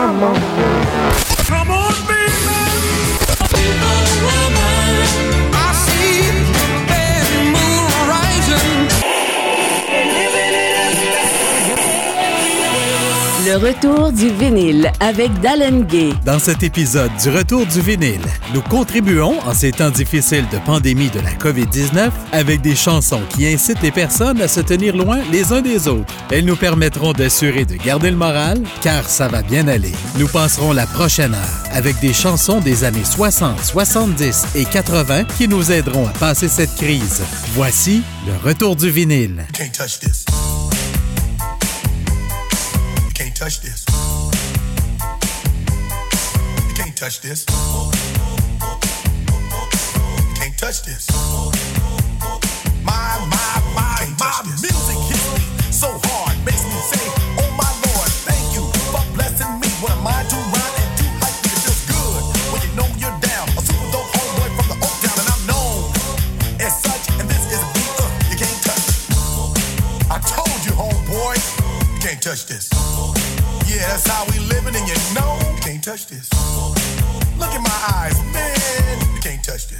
Come on, baby. Le retour du vinyle avec Dallin Gay. Dans cet épisode du Retour du vinyle, nous contribuons en ces temps difficiles de pandémie de la COVID-19 avec des chansons qui incitent les personnes à se tenir loin les uns des autres. Elles nous permettront d'assurer de garder le moral car ça va bien aller. Nous passerons la prochaine heure avec des chansons des années 60, 70 et 80 qui nous aideront à passer cette crise. Voici le Retour du vinyle. You can't touch this. Touch this. You can't touch this. You can't touch this. My, my, my, my music hits me so hard, makes me say, Oh my Lord, thank you for blessing me. What am I to rhyme and to hype me? It feels good when you know you're down. A super dope homeboy from the Oak Town, and I'm known as such. And this is a beat uh, you can't touch. I told you, homeboy, you can't touch this. Yeah, that's how we living, and you know you can't touch this. Look in my eyes, man, you can't touch this.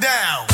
down.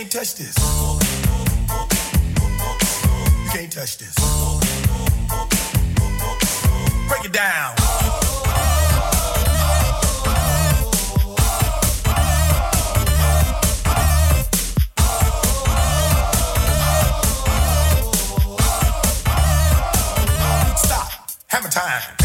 Can't touch this. You can't touch this. Break it down. Stop. Hammer time. Time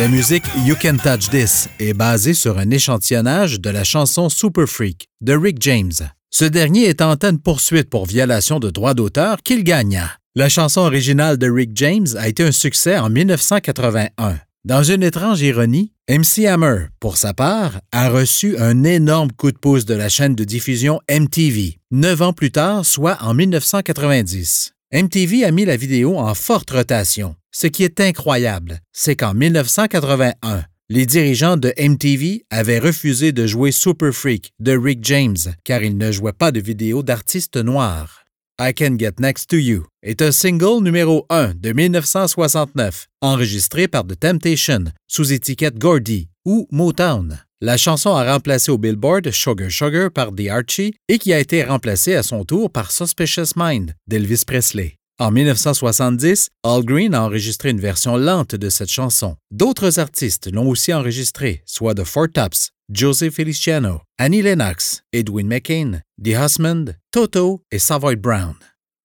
La musique You Can Touch This est basée sur un échantillonnage de la chanson Super Freak de Rick James. Ce dernier est en une poursuite pour violation de droits d'auteur qu'il gagna. La chanson originale de Rick James a été un succès en 1981. Dans une étrange ironie, MC Hammer, pour sa part, a reçu un énorme coup de pouce de la chaîne de diffusion MTV, neuf ans plus tard, soit en 1990. MTV a mis la vidéo en forte rotation. Ce qui est incroyable, c'est qu'en 1981, les dirigeants de MTV avaient refusé de jouer Super Freak de Rick James car il ne jouait pas de vidéo d'artistes noirs. I Can Get Next to You est un single numéro 1 de 1969, enregistré par The Temptation sous étiquette Gordy ou Motown. La chanson a remplacé au Billboard Sugar Sugar par The Archie et qui a été remplacée à son tour par Suspicious Mind d'Elvis Presley. En 1970, Al Green a enregistré une version lente de cette chanson. D'autres artistes l'ont aussi enregistrée, soit The Four Tops, Josie Feliciano, Annie Lennox, Edwin McCain, The Husband, Toto et Savoy Brown.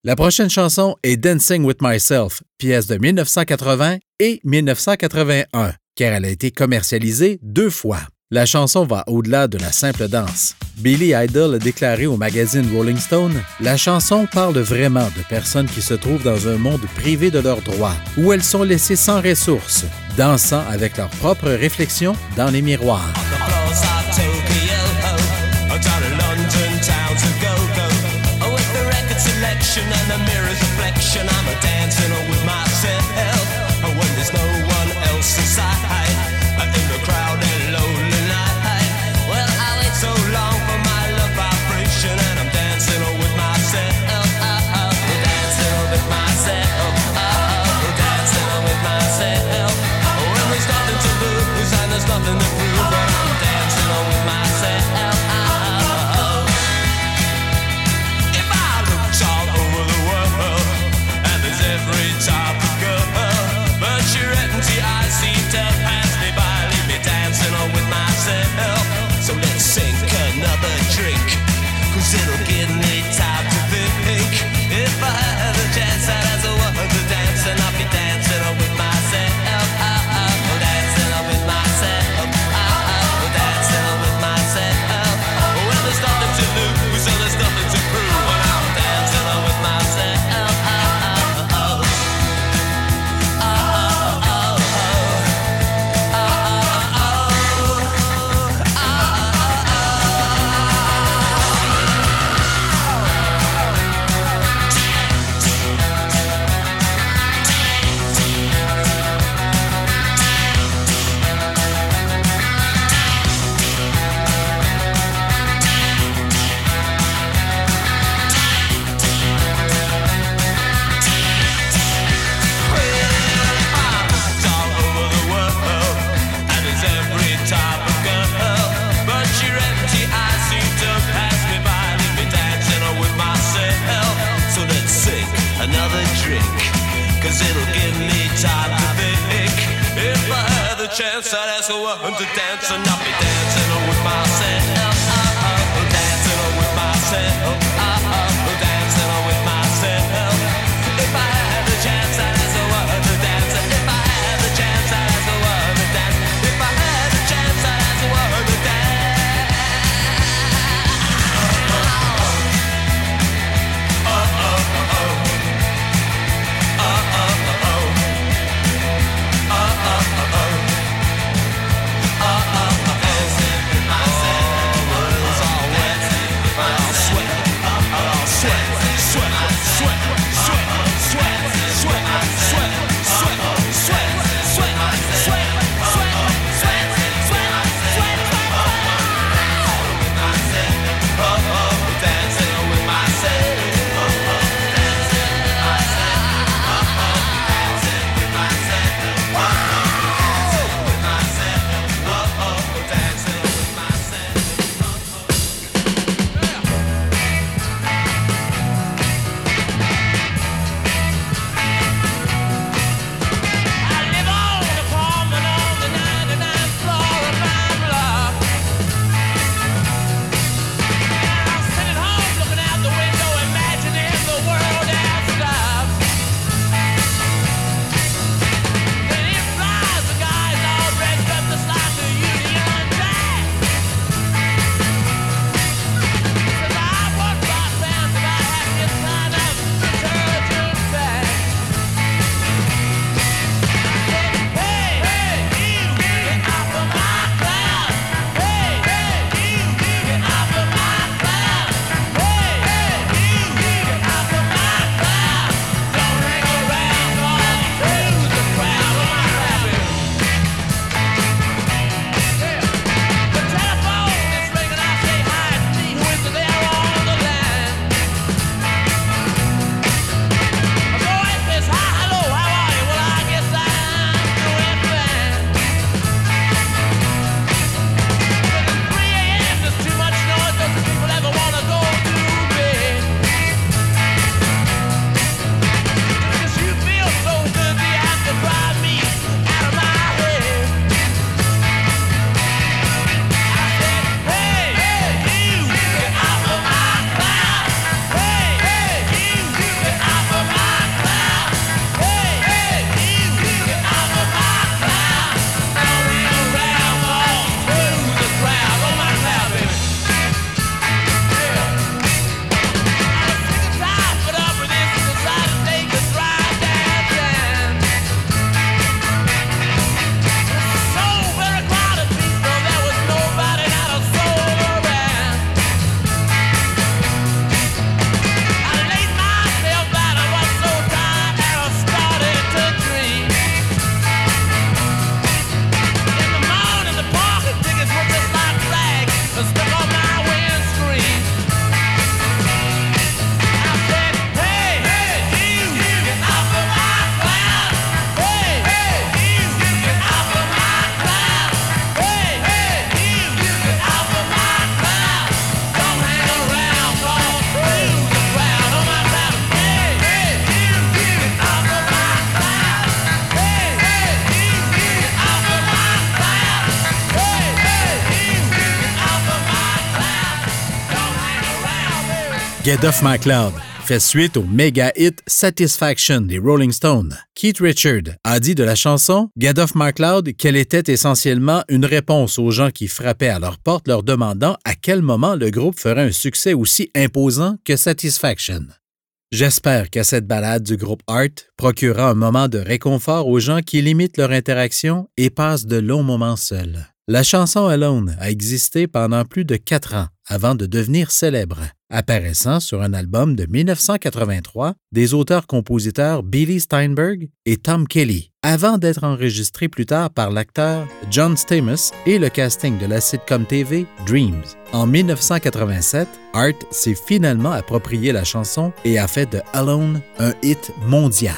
La prochaine chanson est Dancing with Myself, pièce de 1980 et 1981, car elle a été commercialisée deux fois. La chanson va au-delà de la simple danse. Billy Idol a déclaré au magazine Rolling Stone La chanson parle vraiment de personnes qui se trouvent dans un monde privé de leurs droits, où elles sont laissées sans ressources, dansant avec leurs propres réflexions dans les miroirs. Cause it'll give me time to think. If I had the chance, I'd ask a woman to dance and not be dead. Get Off My Cloud fait suite au méga hit Satisfaction des Rolling Stones. Keith Richard a dit de la chanson Get Off My Cloud qu'elle était essentiellement une réponse aux gens qui frappaient à leur porte leur demandant à quel moment le groupe ferait un succès aussi imposant que Satisfaction. J'espère que cette balade du groupe Art procurera un moment de réconfort aux gens qui limitent leur interaction et passent de longs moments seuls. La chanson Alone a existé pendant plus de quatre ans avant de devenir célèbre, apparaissant sur un album de 1983 des auteurs-compositeurs Billy Steinberg et Tom Kelly, avant d'être enregistré plus tard par l'acteur John Stamos et le casting de la sitcom TV Dreams. En 1987, Art s'est finalement approprié la chanson et a fait de Alone un hit mondial.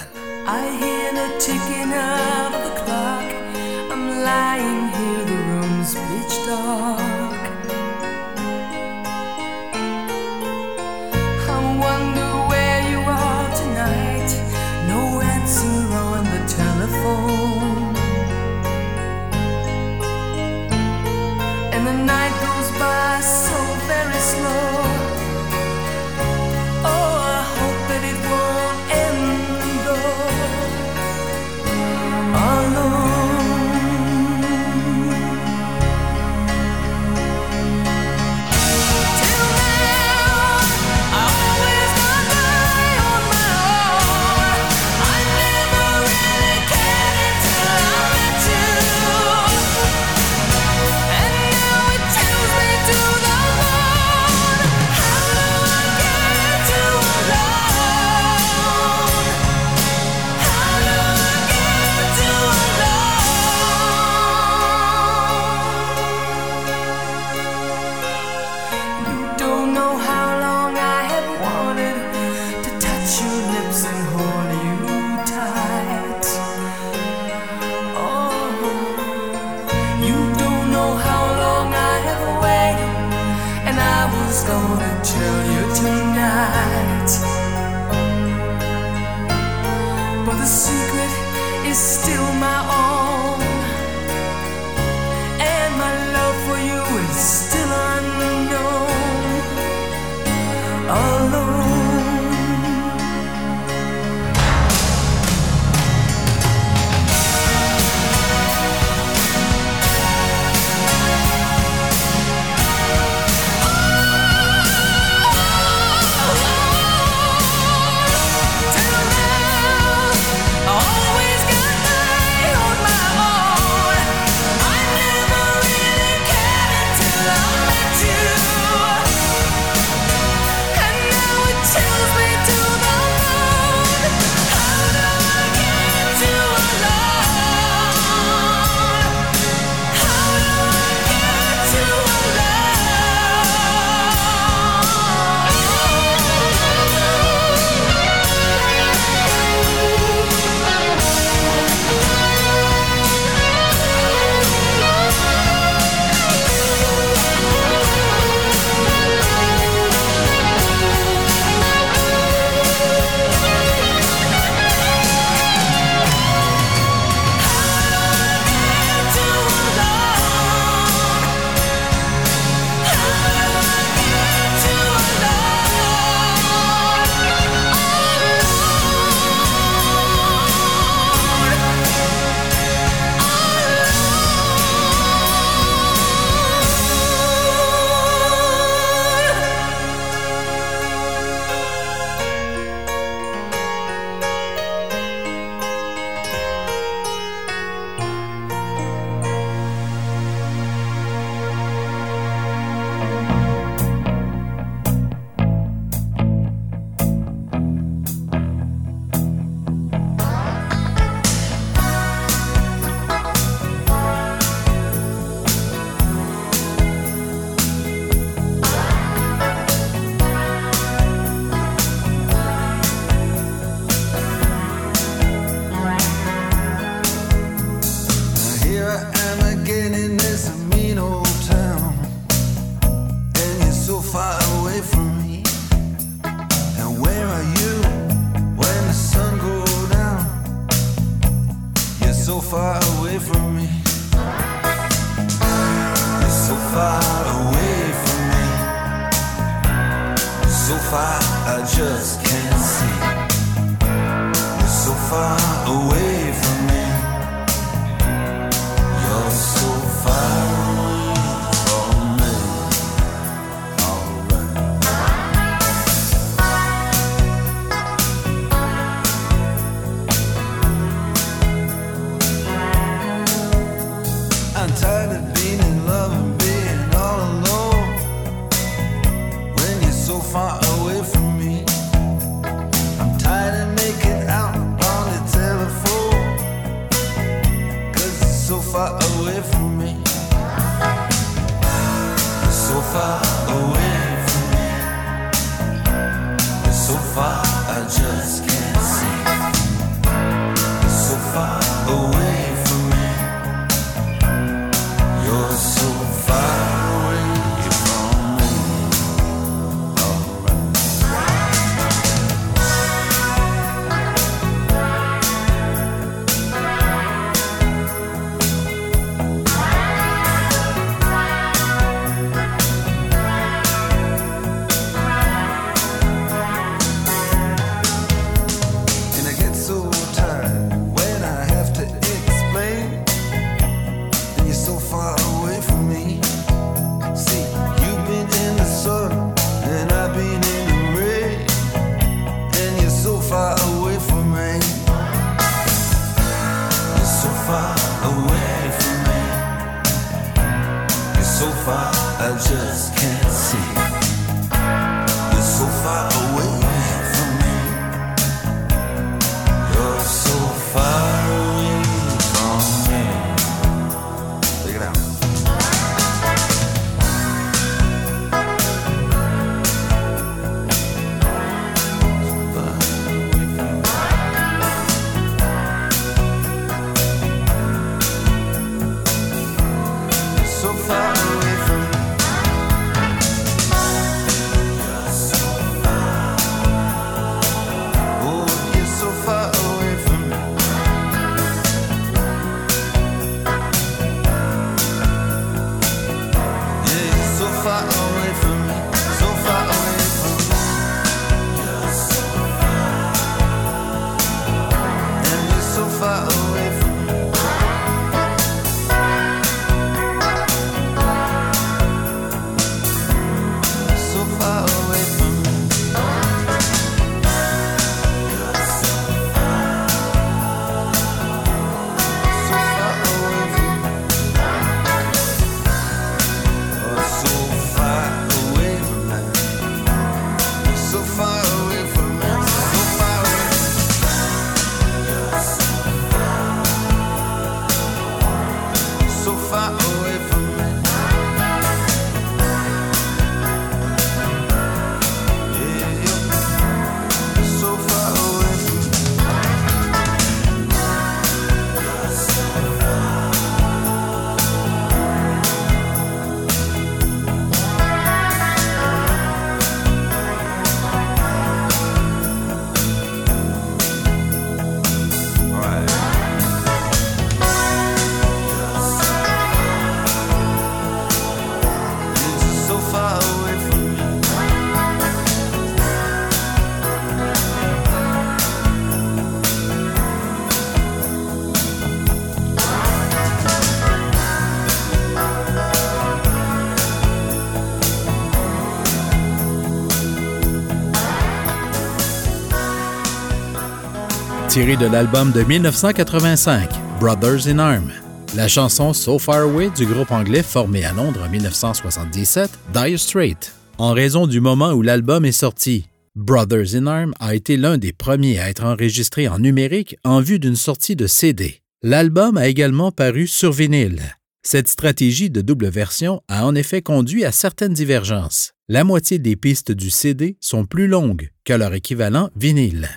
De l'album de 1985, Brothers in Arms. La chanson So Far Away du groupe anglais formé à Londres en 1977, Dire Straits. En raison du moment où l'album est sorti, Brothers in Arms a été l'un des premiers à être enregistré en numérique en vue d'une sortie de CD. L'album a également paru sur vinyle. Cette stratégie de double version a en effet conduit à certaines divergences. La moitié des pistes du CD sont plus longues que leur équivalent vinyle.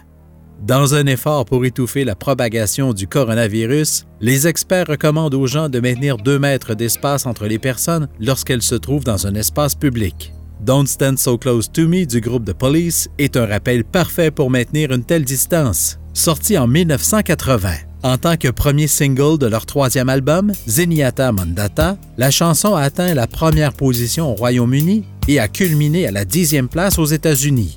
Dans un effort pour étouffer la propagation du coronavirus, les experts recommandent aux gens de maintenir deux mètres d'espace entre les personnes lorsqu'elles se trouvent dans un espace public. Don't Stand So Close to Me du groupe The Police est un rappel parfait pour maintenir une telle distance. Sorti en 1980. En tant que premier single de leur troisième album, Zenyatta Mandata, la chanson a atteint la première position au Royaume-Uni et a culminé à la dixième place aux États-Unis.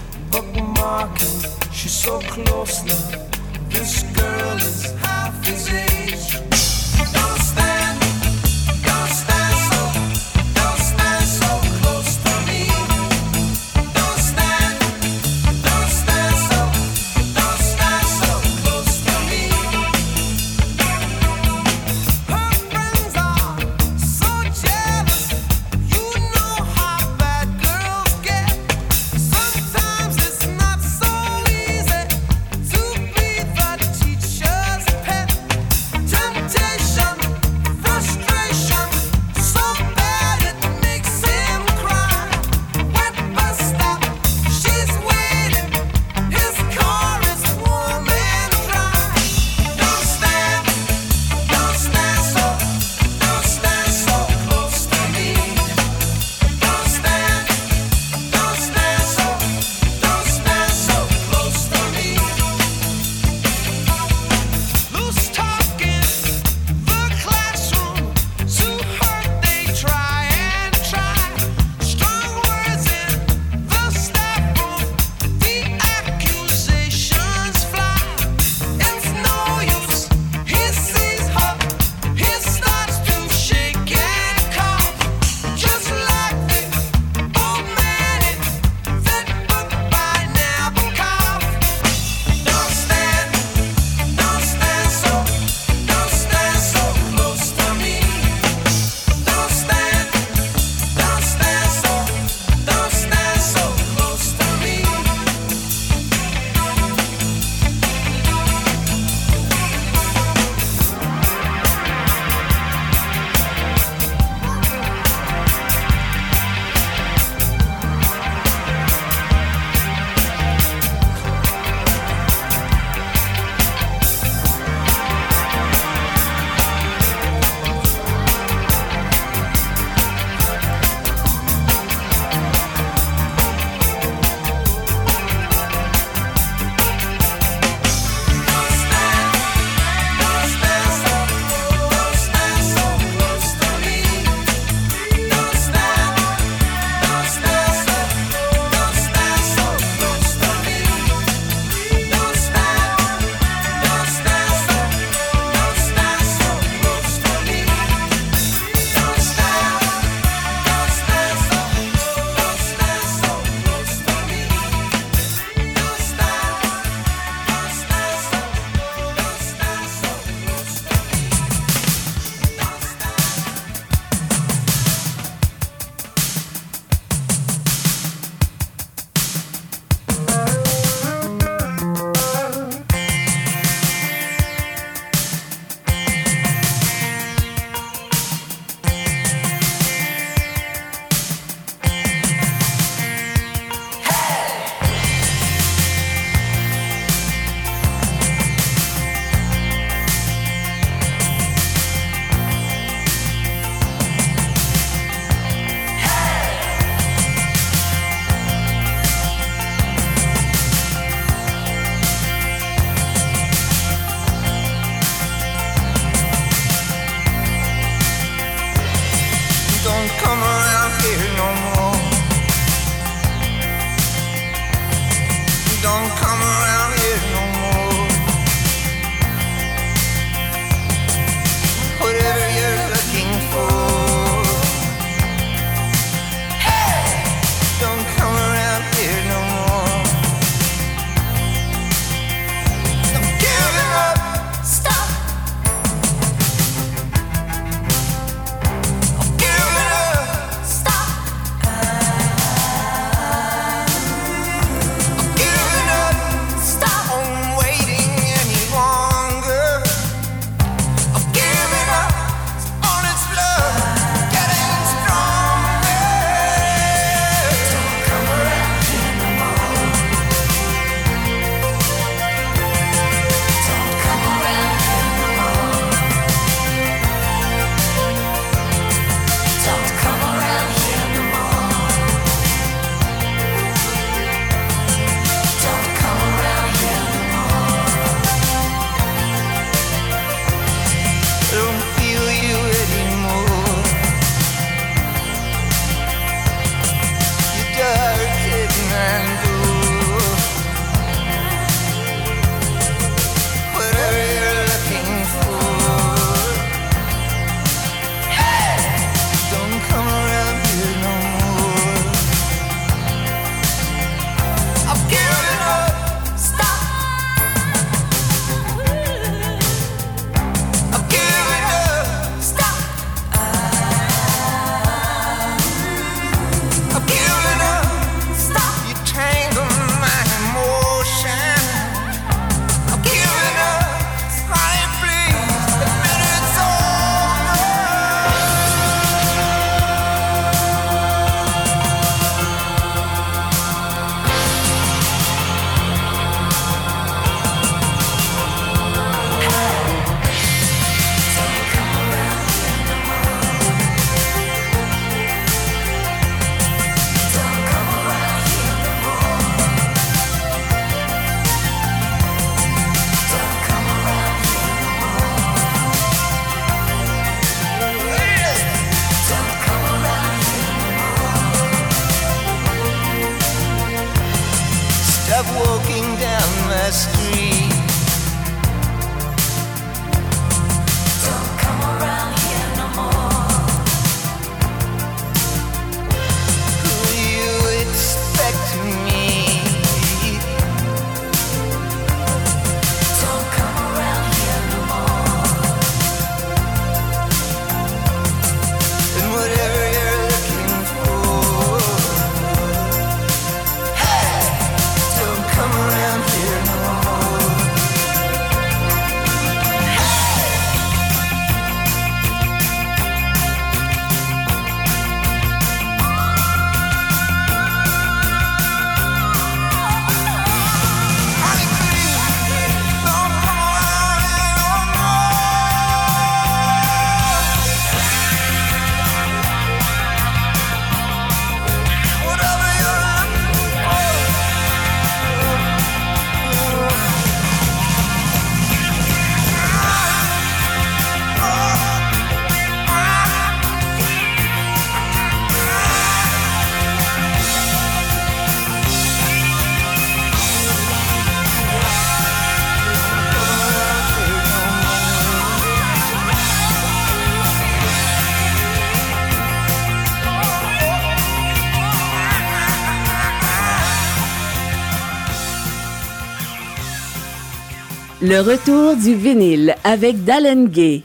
bookmarking. She's so close now. This girl is half his age. Don't stand, Le retour du vinyle avec Dallin Gay.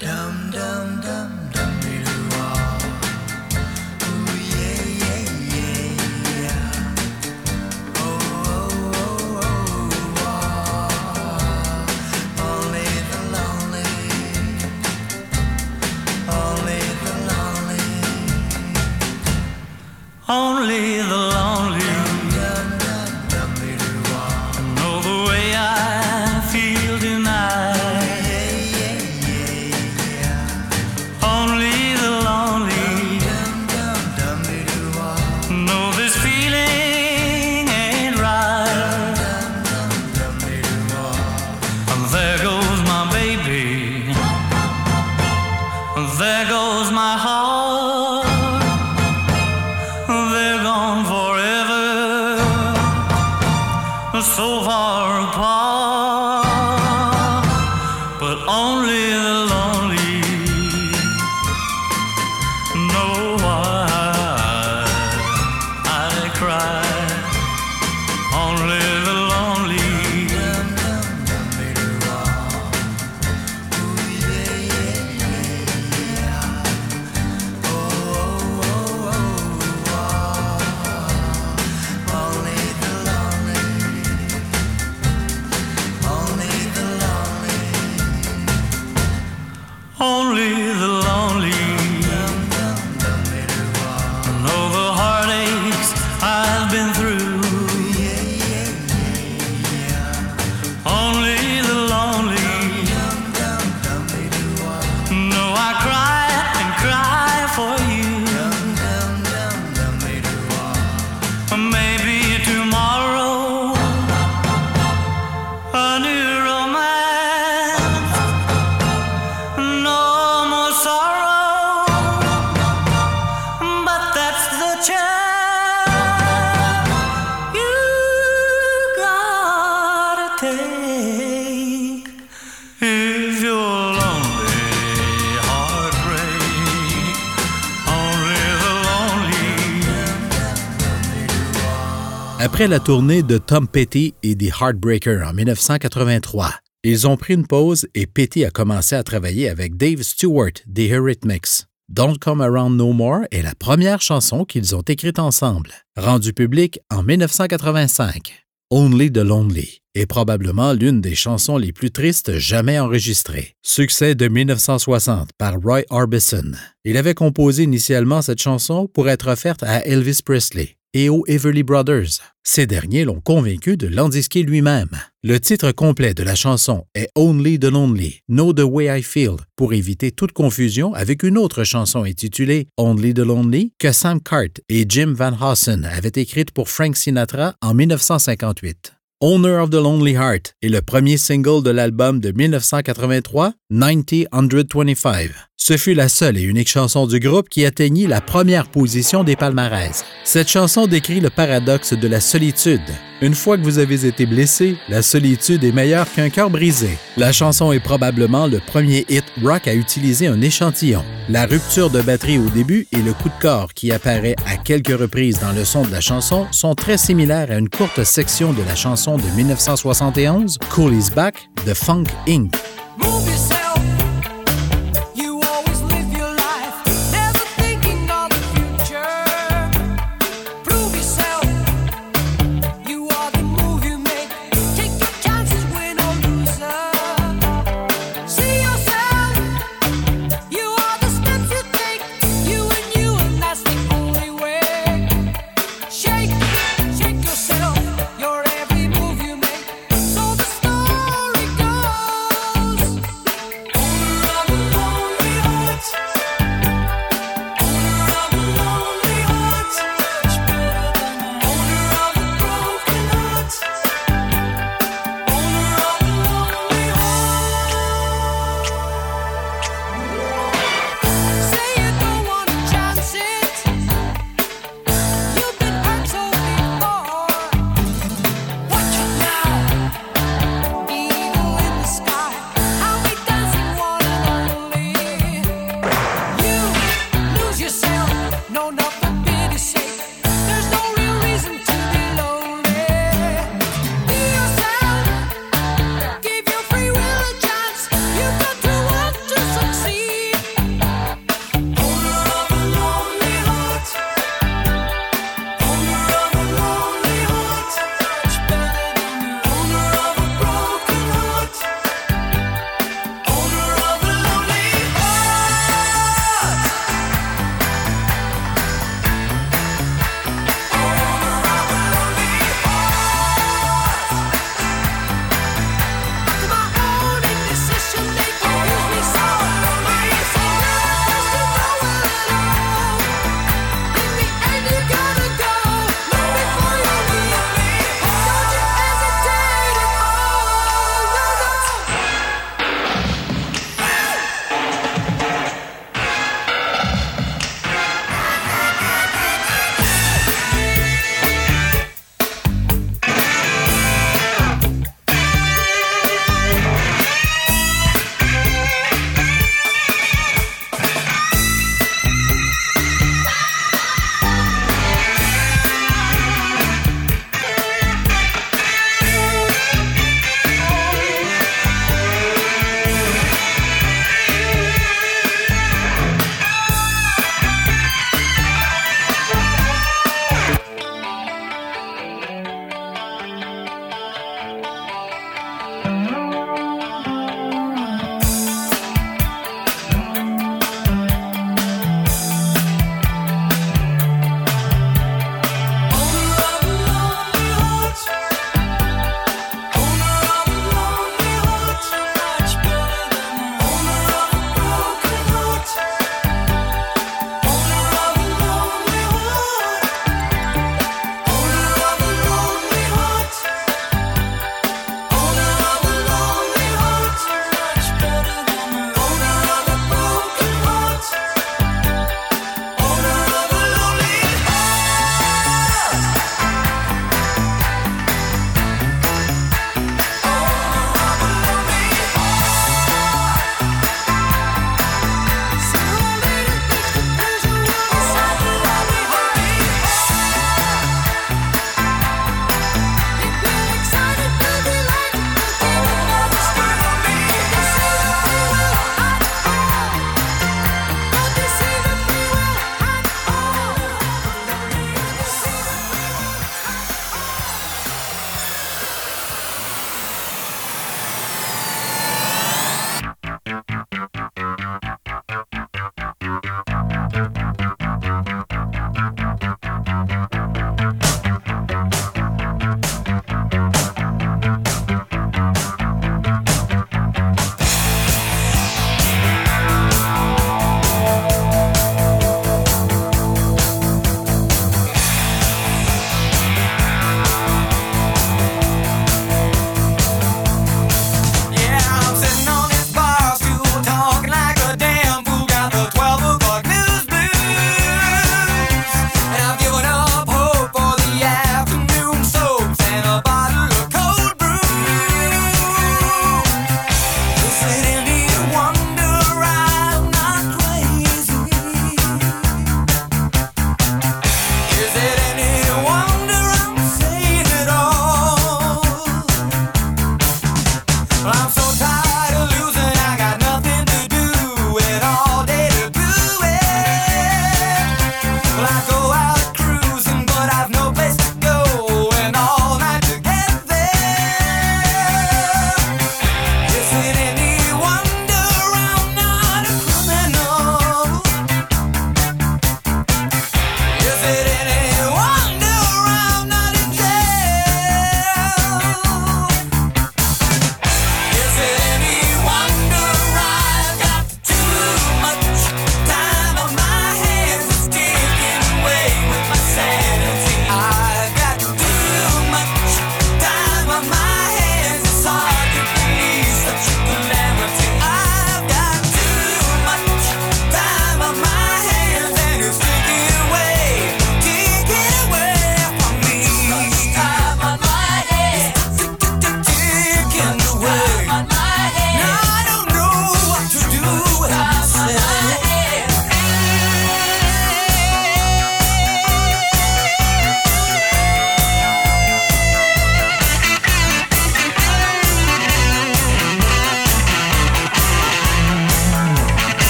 Après la tournée de Tom Petty et des Heartbreakers en 1983, ils ont pris une pause et Petty a commencé à travailler avec Dave Stewart des Eurythmics. Don't Come Around No More est la première chanson qu'ils ont écrite ensemble, rendue publique en 1985. Only the Lonely est probablement l'une des chansons les plus tristes jamais enregistrées. Succès de 1960 par Roy Orbison. Il avait composé initialement cette chanson pour être offerte à Elvis Presley et aux Everly Brothers. Ces derniers l'ont convaincu de l'endisquer lui-même. Le titre complet de la chanson est Only the Lonely, Know the Way I Feel, pour éviter toute confusion avec une autre chanson intitulée Only the Lonely que Sam Cart et Jim Van Hossen avaient écrite pour Frank Sinatra en 1958. Owner of the Lonely Heart est le premier single de l'album de 1983, 90-125. Ce fut la seule et unique chanson du groupe qui atteignit la première position des palmarès. Cette chanson décrit le paradoxe de la solitude. Une fois que vous avez été blessé, la solitude est meilleure qu'un cœur brisé. La chanson est probablement le premier hit rock à utiliser un échantillon. La rupture de batterie au début et le coup de corps qui apparaît à quelques reprises dans le son de la chanson sont très similaires à une courte section de la chanson de 1971, Cool Is Back de Funk Inc.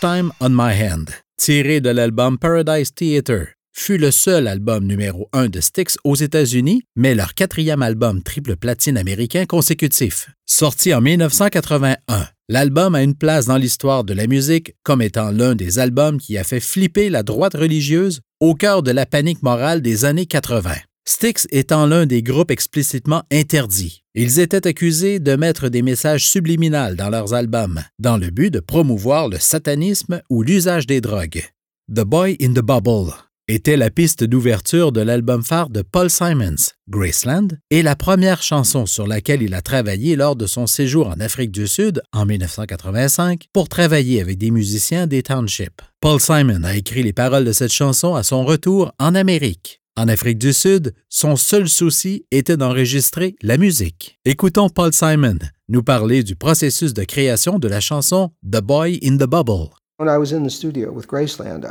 Time on My Hand, tiré de l'album Paradise Theater, fut le seul album numéro un de Styx aux États-Unis, mais leur quatrième album triple platine américain consécutif. Sorti en 1981, l'album a une place dans l'histoire de la musique comme étant l'un des albums qui a fait flipper la droite religieuse au cœur de la panique morale des années 80. Styx étant l'un des groupes explicitement interdits. Ils étaient accusés de mettre des messages subliminales dans leurs albums, dans le but de promouvoir le satanisme ou l'usage des drogues. The Boy in the Bubble était la piste d'ouverture de l'album phare de Paul Simons, Graceland, et la première chanson sur laquelle il a travaillé lors de son séjour en Afrique du Sud en 1985 pour travailler avec des musiciens des townships. Paul Simon a écrit les paroles de cette chanson à son retour en Amérique. En Afrique du Sud, son seul souci était d'enregistrer la musique. Écoutons Paul Simon nous parler du processus de création de la chanson The Boy in the Bubble. When I was in the studio with Graceland,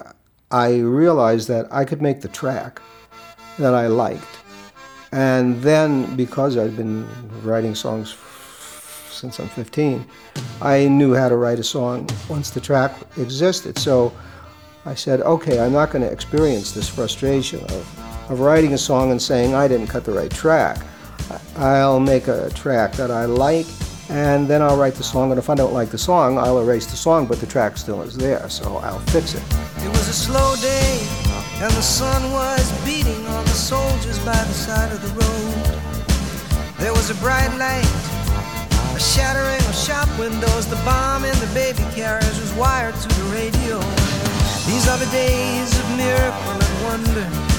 I realized that I could make the track that I liked. And then, because I'd been writing songs since I'm 15, I knew how to write a song once the track existed. So I said, okay, I'm not going to experience this frustration of, of writing a song and saying I didn't cut the right track. I'll make a track that I like and then I'll write the song. And if I don't like the song, I'll erase the song, but the track still is there, so I'll fix it. It was a slow day, and the sun was beating on the soldiers by the side of the road. There was a bright light, a shattering of shop windows. The bomb in the baby carriage was wired to the radio. These are the days of miracle and wonder.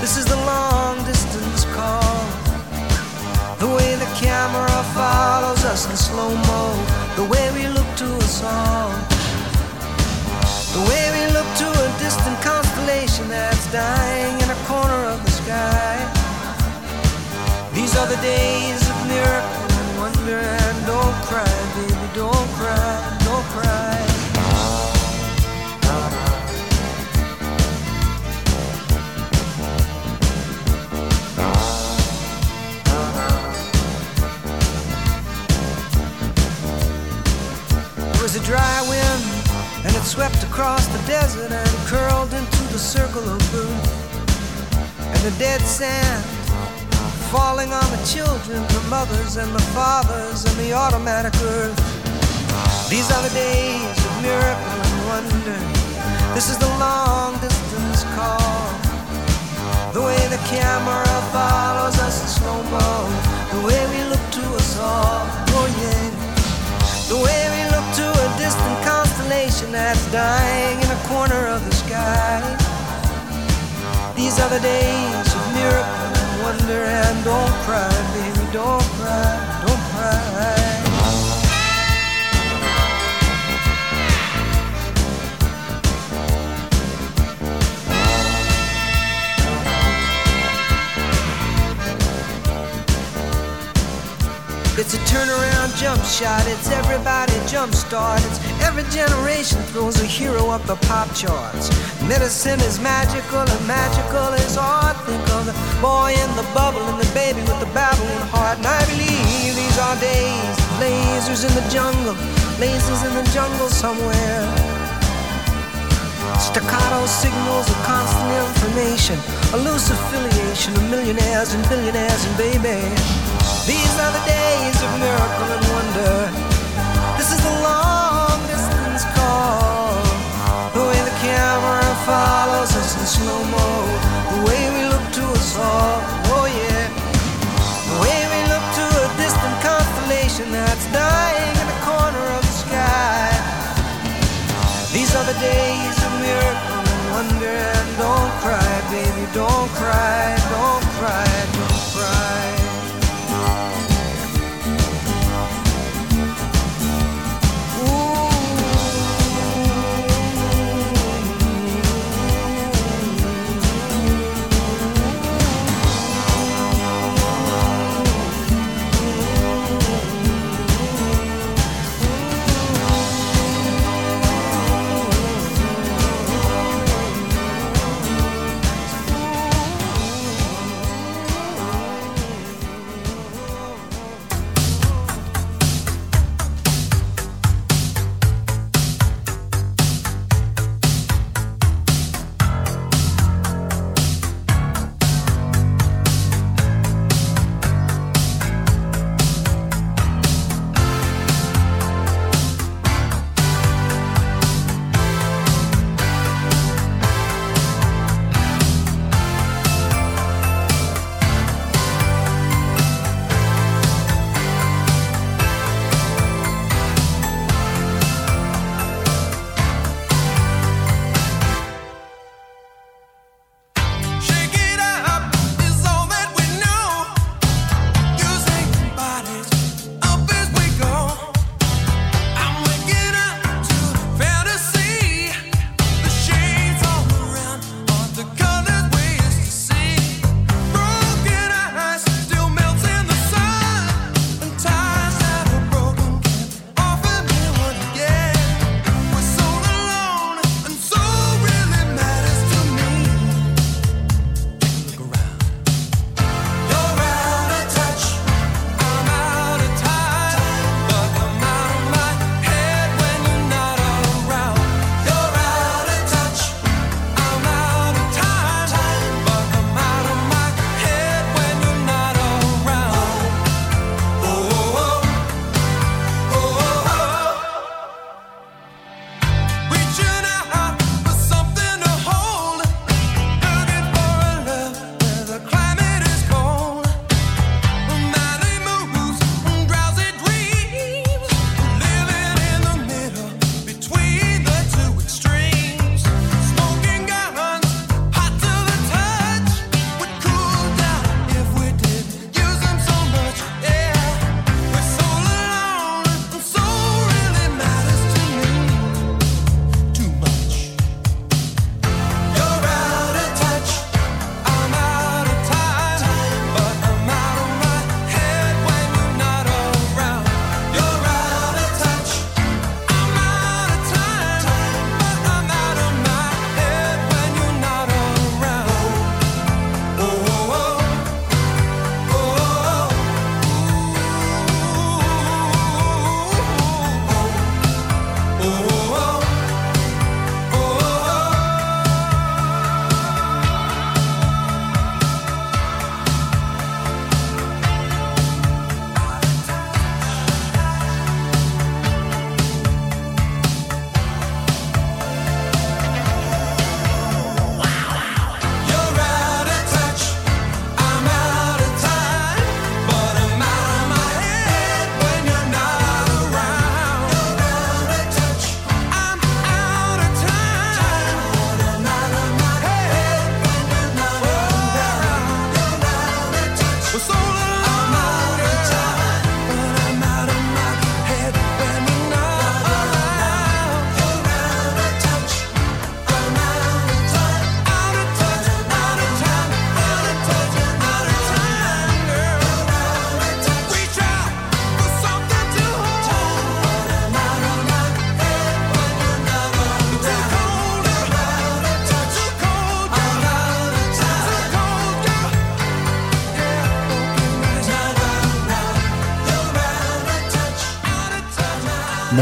This is the long distance call. The way the camera follows us in slow mo. The way we look to us all. The way we look to a distant constellation that's dying in a corner of the sky. These are the days of miracle and wonder. And don't cry, baby, don't cry. Desert and curled into the circle of blue. And the dead sand falling on the children, the mothers and the fathers, and the automatic earth. These are the days of miracle and wonder. This is the long distance call. The way the camera follows us in slow mo. The way we look to us all. Oh yeah. The way we look to a distant constellation that's dying in a corner of the sky. These are the days of miracle and wonder. And don't cry, baby, don't cry, don't cry. It's a turnaround jump shot, it's everybody jump start. It's every generation throws a hero up the pop charts. Medicine is magical and magical is art. Think of the boy in the bubble and the baby with the babbling heart. And I believe these are days, lasers in the jungle, lasers in the jungle somewhere. Staccato signals of constant information, a loose affiliation of millionaires and billionaires and babies. These are the days of miracle and wonder. This is the long follows us in slow mo. The way we look to us all. Oh yeah. The way we look to a distant constellation that's dying in the corner of the sky. These are the days of miracle and wonder. And don't cry, baby, don't cry, don't cry,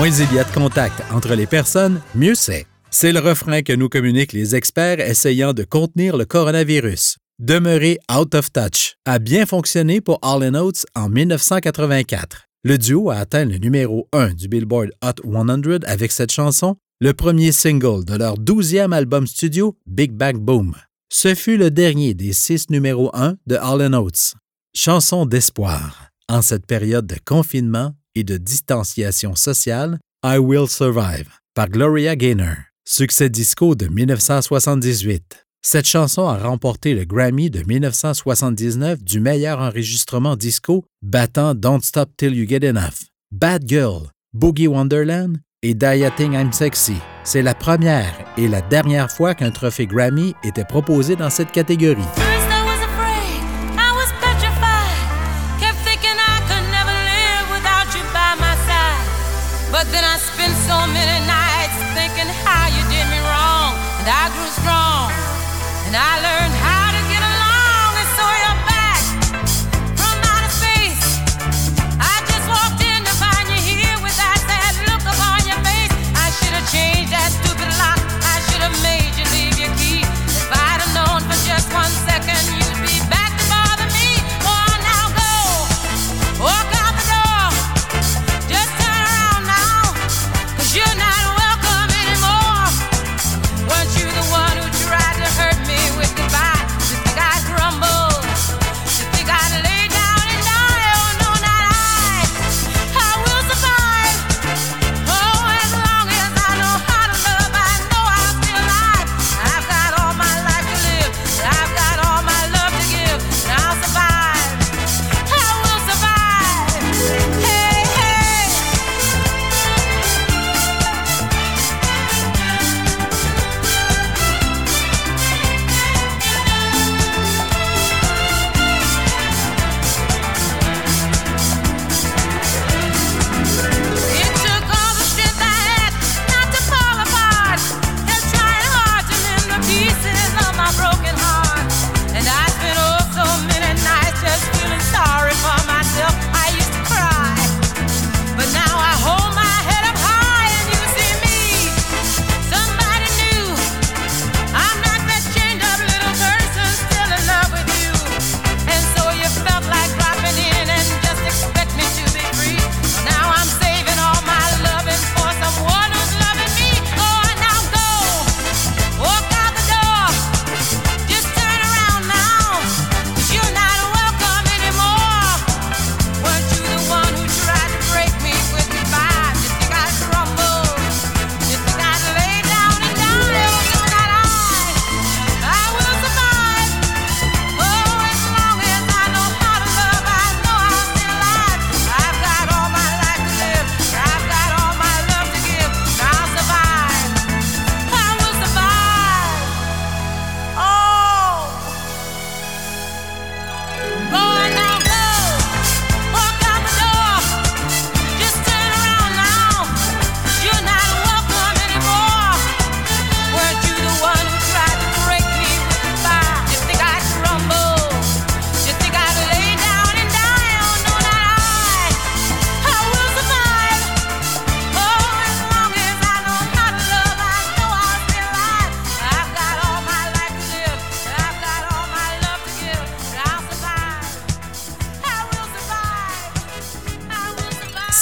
Moins il y a de contact entre les personnes, mieux c'est. C'est le refrain que nous communiquent les experts essayant de contenir le coronavirus. Demeurer out of touch a bien fonctionné pour All Oates en 1984. Le duo a atteint le numéro 1 du Billboard Hot 100 avec cette chanson, le premier single de leur douzième album studio, Big Bang Boom. Ce fut le dernier des six numéros 1 de All Oates. Chanson d'espoir. En cette période de confinement de distanciation sociale, I Will Survive par Gloria Gaynor. Succès disco de 1978. Cette chanson a remporté le Grammy de 1979 du meilleur enregistrement disco, battant Don't Stop Till You Get Enough, Bad Girl, Boogie Wonderland et Dieting I'm Sexy. C'est la première et la dernière fois qu'un trophée Grammy était proposé dans cette catégorie.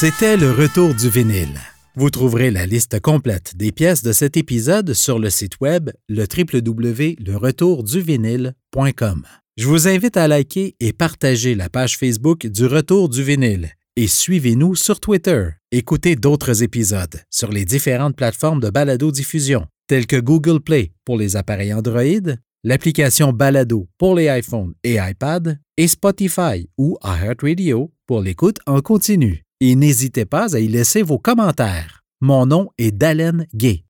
C'était le retour du vinyle. Vous trouverez la liste complète des pièces de cet épisode sur le site web le www.leretourduvinyle.com. Je vous invite à liker et partager la page Facebook du Retour du vinyle et suivez-nous sur Twitter. Écoutez d'autres épisodes sur les différentes plateformes de balado-diffusion telles que Google Play pour les appareils Android, l'application Balado pour les iPhones et iPad et Spotify ou iHeartRadio pour l'écoute en continu. Et n'hésitez pas à y laisser vos commentaires. Mon nom est Dalen Gay.